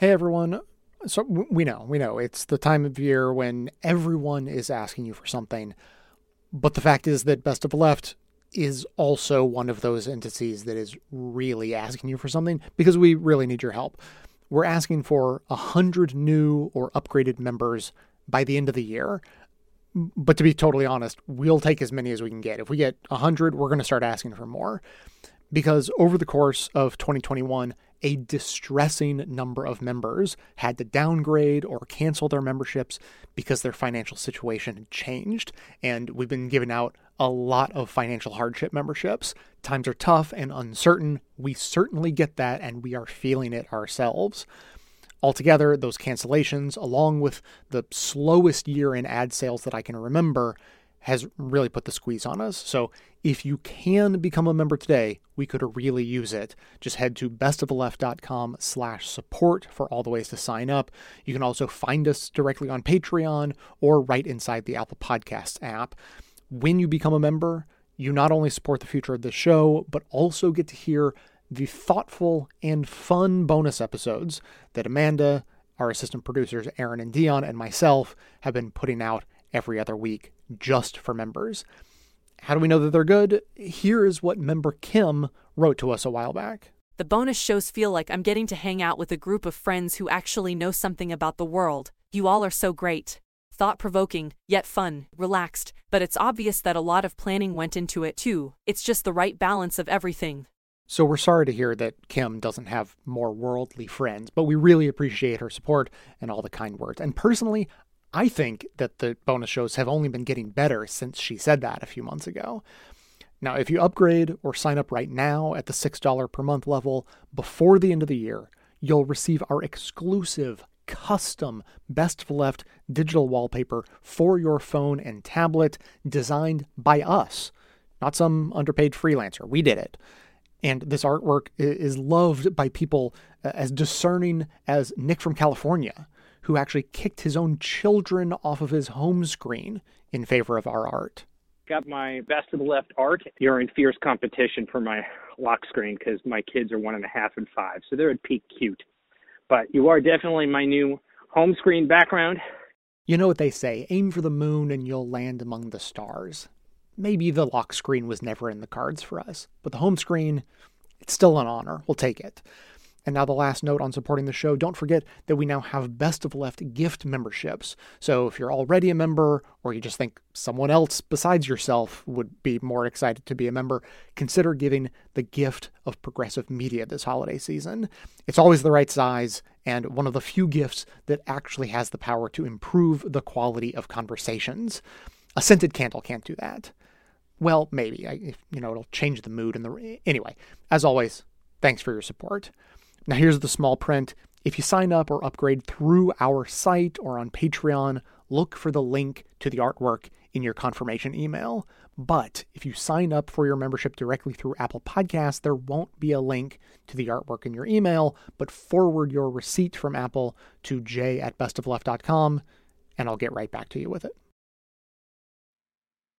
Hey everyone. So we know, we know it's the time of year when everyone is asking you for something. But the fact is that Best of Left is also one of those entities that is really asking you for something because we really need your help. We're asking for a hundred new or upgraded members by the end of the year. But to be totally honest, we'll take as many as we can get. If we get a hundred, we're going to start asking for more because over the course of 2021, a distressing number of members had to downgrade or cancel their memberships because their financial situation had changed. And we've been giving out a lot of financial hardship memberships. Times are tough and uncertain. We certainly get that, and we are feeling it ourselves. Altogether, those cancellations, along with the slowest year in ad sales that I can remember, has really put the squeeze on us. So if you can become a member today, we could really use it. Just head to bestoftheleft.com slash support for all the ways to sign up. You can also find us directly on Patreon or right inside the Apple Podcasts app. When you become a member, you not only support the future of the show, but also get to hear the thoughtful and fun bonus episodes that Amanda, our assistant producers, Aaron and Dion, and myself have been putting out every other week just for members. How do we know that they're good? Here is what member Kim wrote to us a while back. The bonus shows feel like I'm getting to hang out with a group of friends who actually know something about the world. You all are so great. Thought provoking, yet fun, relaxed, but it's obvious that a lot of planning went into it too. It's just the right balance of everything. So we're sorry to hear that Kim doesn't have more worldly friends, but we really appreciate her support and all the kind words. And personally, I think that the bonus shows have only been getting better since she said that a few months ago. Now, if you upgrade or sign up right now at the $6 per month level before the end of the year, you'll receive our exclusive custom Best of Left digital wallpaper for your phone and tablet designed by us, not some underpaid freelancer. We did it. And this artwork is loved by people uh, as discerning as Nick from California, who actually kicked his own children off of his home screen in favor of our art. Got my best of the left art. You're in fierce competition for my lock screen because my kids are one and a half and five, so they're at peak cute. But you are definitely my new home screen background. You know what they say aim for the moon and you'll land among the stars. Maybe the lock screen was never in the cards for us, but the home screen, it's still an honor. We'll take it. And now, the last note on supporting the show don't forget that we now have Best of Left gift memberships. So, if you're already a member, or you just think someone else besides yourself would be more excited to be a member, consider giving the gift of progressive media this holiday season. It's always the right size, and one of the few gifts that actually has the power to improve the quality of conversations. A scented candle can't do that. Well, maybe. I, you know, it'll change the mood and the. Anyway, as always, thanks for your support. Now, here's the small print. If you sign up or upgrade through our site or on Patreon, look for the link to the artwork in your confirmation email. But if you sign up for your membership directly through Apple Podcasts, there won't be a link to the artwork in your email, but forward your receipt from Apple to j at bestofleft.com and I'll get right back to you with it.